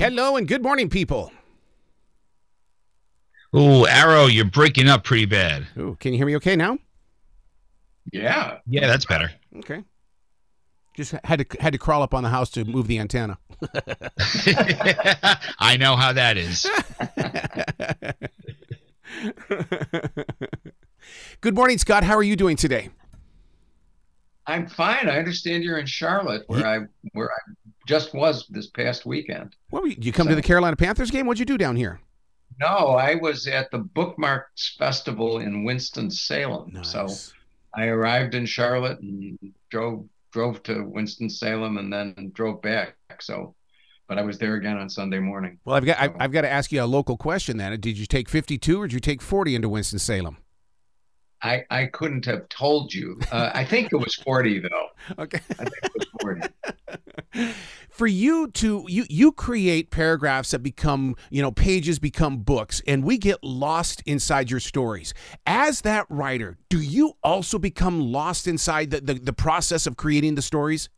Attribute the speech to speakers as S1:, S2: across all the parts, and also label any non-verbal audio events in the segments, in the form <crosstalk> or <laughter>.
S1: Hello and good morning, people.
S2: Ooh, Arroe, you're breaking up pretty bad.
S1: Ooh, can you hear me okay now?
S3: Yeah.
S2: Yeah, that's better.
S1: Okay. Just had to had to crawl up on the house to move the antenna. <laughs>
S2: I know how that is. <laughs>
S1: Good morning, Scott. How are you doing today?
S3: I'm fine. I understand you're in Charlotte, where I where I just was this past weekend.
S1: Well, you come
S3: So-
S1: to the Carolina Panthers game? What'd you do down here?
S3: No, I was at the Bookmarks Festival in Winston Salem. So I arrived in Charlotte and drove drove to Winston Salem and then drove back. So, but I was there again on Sunday morning.
S1: well, I've got I've, I've got to ask you a local question. Then, did you take 52 or did you take 40 into Winston Salem?
S3: I I couldn't have told you. Uh, I think it was 40 though. <laughs>
S1: Okay.
S3: I think it was 40. <laughs>
S1: for you to you you create paragraphs that become you know pages become books and we get lost inside your stories as that writer do you also become lost inside the the, the process of creating the stories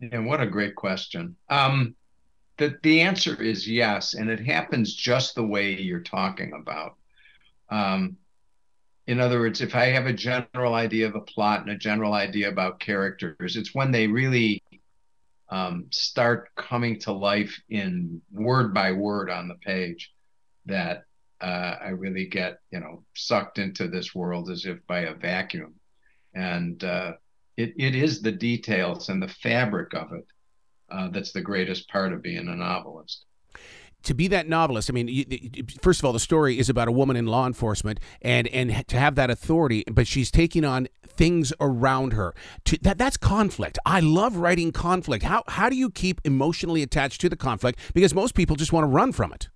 S3: And what a great question. Um, the the answer is yes, and it happens just the way you're talking about. Um, in other words, if I have a general idea of a plot and a general idea about characters, it's when they really um, start coming to life in word by word on the page that uh, I really get, you know, sucked into this world as if by a vacuum. And uh, it, it is the details and the fabric of it uh, that's the greatest part of being a novelist.
S1: To be that novelist, I mean, you, you- first of all, the story is about a woman in law enforcement, and and to have that authority, but she's taking on things around her. To, that that's conflict. I love writing conflict. How how do you keep emotionally attached to the conflict? Because most people just want to run from it.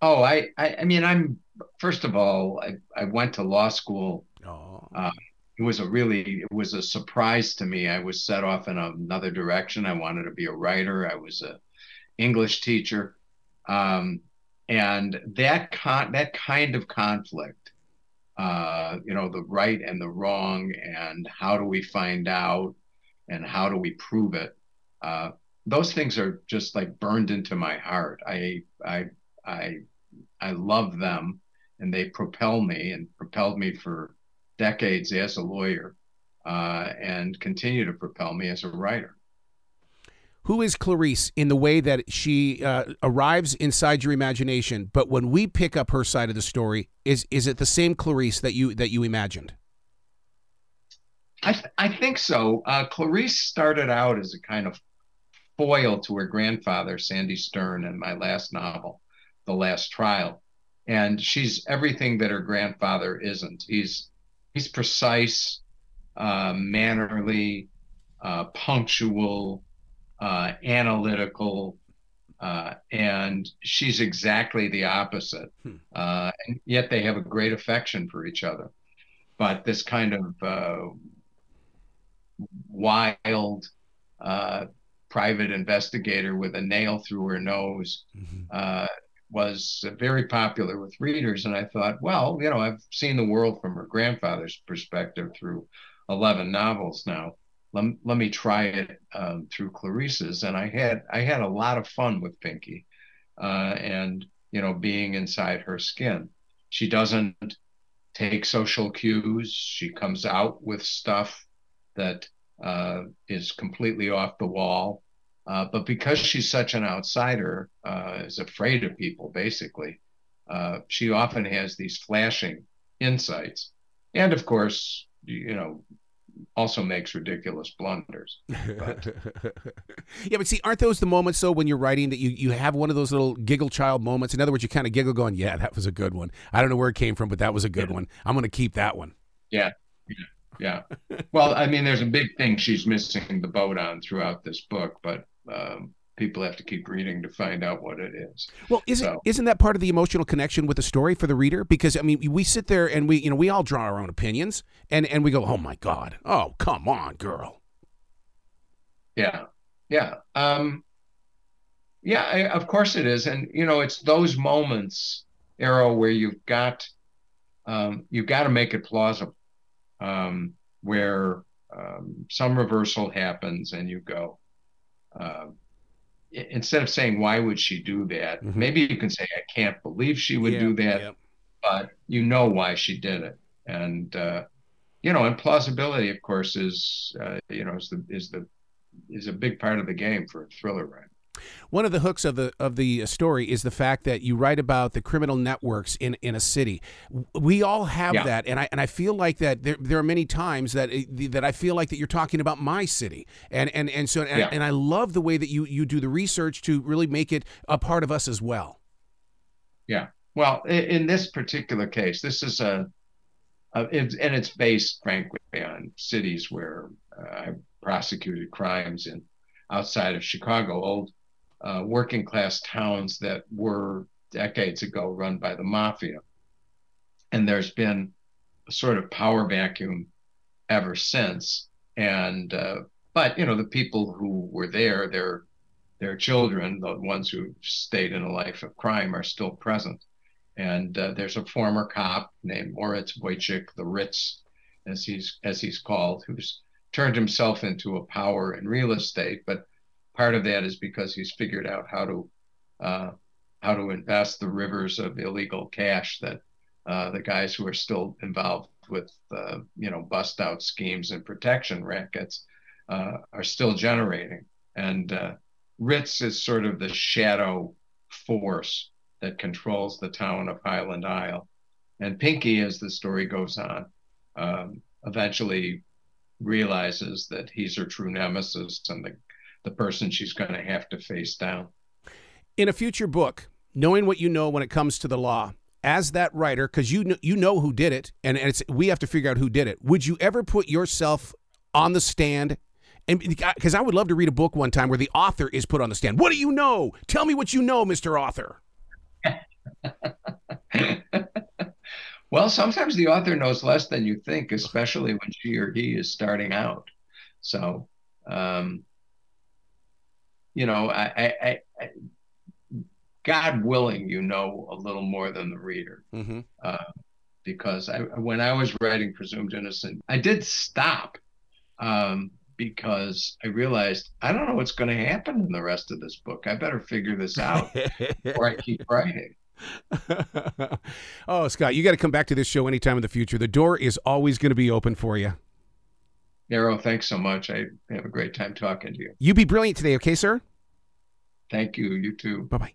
S3: Oh, I, I, I mean, I'm first of all, I, I went to law school.
S1: Oh.
S3: Uh, it was a really, it was a surprise to me. I was set off in another direction. I wanted to be a writer. I was a English teacher, um, and that con that kind of conflict, uh, you know, the right and the wrong, and how do we find out, and how do we prove it? Uh, those things are just like burned into my heart. I, I, I I love them and they propel me and propelled me for decades as a lawyer uh, and continue to propel me as a writer.
S1: Who is Clarice in the way that she uh, arrives inside your imagination, but when we pick up her side of the story, is is it the same Clarice that you that you imagined?
S3: I, th- I think so. Uh, Clarice started out as a kind of foil to her grandfather, Sandy Stern, in my last novel, The Last Trial. And she's everything that her grandfather isn't. He's he's precise, uh, mannerly, uh, punctual, uh, analytical, uh, and she's exactly the opposite.
S1: Hmm.
S3: Uh, and yet they have a great affection for each other. But this kind of uh, wild uh, private investigator with a nail through her nose uh, was very popular with readers. And I thought, well, you know, I've seen the world from her grandfather's perspective through 11 novels now. Let, let me try it um, through Clarice's. And I had I had a lot of fun with Pinky uh, and, you know, being inside her skin. She doesn't take social cues. She comes out with stuff that uh, is completely off the wall. Uh, but because she's such an outsider, uh, is afraid of people, basically, uh, she often has these flashing insights. And of course, you know, also makes ridiculous blunders. But <laughs>
S1: yeah, but see, aren't those the moments though when you're writing that you, you have one of those little giggle child moments? In other words, you kind of giggle, going, "Yeah, that was a good one." I don't know where it came from, but that was a good one. I'm going to keep that one.
S3: yeah, yeah. Well, I mean, there's a big thing she's missing the boat on throughout this book, but um, people have to keep reading to find out what it is.
S1: Well, isn't
S3: So-
S1: isn't that part of the emotional connection with the story for the reader? Because I mean, we sit there and we you know we all draw our own opinions, and and we go, "Oh my God! Oh come on, girl!"
S3: Yeah, yeah, um, yeah. I, of course it is, and you know, it's those moments, Arroe, where you've got um, you've got to make it plausible, um, where um, some reversal happens, and you go, uh, instead of saying why would she do that, mm-hmm. maybe you can say I can't believe she would yeah, do that, yeah. but you know why she did it, and uh, you know, and plausibility, of course, is uh, you know is the is the is a big part of the game for a thriller writer.
S1: One of the hooks of the of the story is the fact that you write about the criminal networks in, in a city. We all have yeah. that, and I and I feel like that there, there are many times that eh, that I feel like that you're talking about my city, and and and so and, yeah. and I love the way that you you do the research to really make it a part of us as well.
S3: Yeah, well, in this particular case, this is a, a and it's based, frankly, on cities where uh, I prosecuted crimes in outside of Chicago, old uh, working class towns that were decades ago run by the mafia. And there's been a sort of power vacuum ever since. And, uh, but, you know, the people who were there, their, their children, the ones who stayed in a life of crime, are still present. And uh, there's a former cop named Moritz Wojcik, the Ritz, as he's as he's called, who's turned himself into a power in real estate, but part of that is because he's figured out how to uh, how to invest the rivers of illegal cash that uh, the guys who are still involved with uh, you know bust out schemes and protection rackets uh, are still generating. And uh, Ritz is sort of the shadow force that controls the town of Highland Isle. And Pinky, as the story goes on, um, eventually realizes that he's her true nemesis and the the person she's going to have to face down.
S1: In a future book, knowing what you know when it comes to the law, as that writer, because you know, you know who did it, and, and it's we have to figure out who did it. Would you ever put yourself on the stand? And because I would love to read a book one time where the author is put on the stand. What do you know? Tell me what you know, Mister Author. <laughs>
S3: well, sometimes the author knows less than you think, especially when she or he is starting out. So, um, you know, I, I, I, God willing, you know a little more than the reader. Mm-hmm. Uh, because I, when I was writing Presumed Innocent, I did stop um, because I realized I don't know what's going to happen in the rest of this book. I better figure this out before I keep writing. <laughs> <laughs>
S1: oh, Scott, you got to come back to this show anytime in the future. The door is always going to be open for you.
S3: Arroe, thanks so much. I have a great time talking to you.
S1: You be brilliant today, okay, sir?
S3: Thank you. You too.
S1: Bye bye.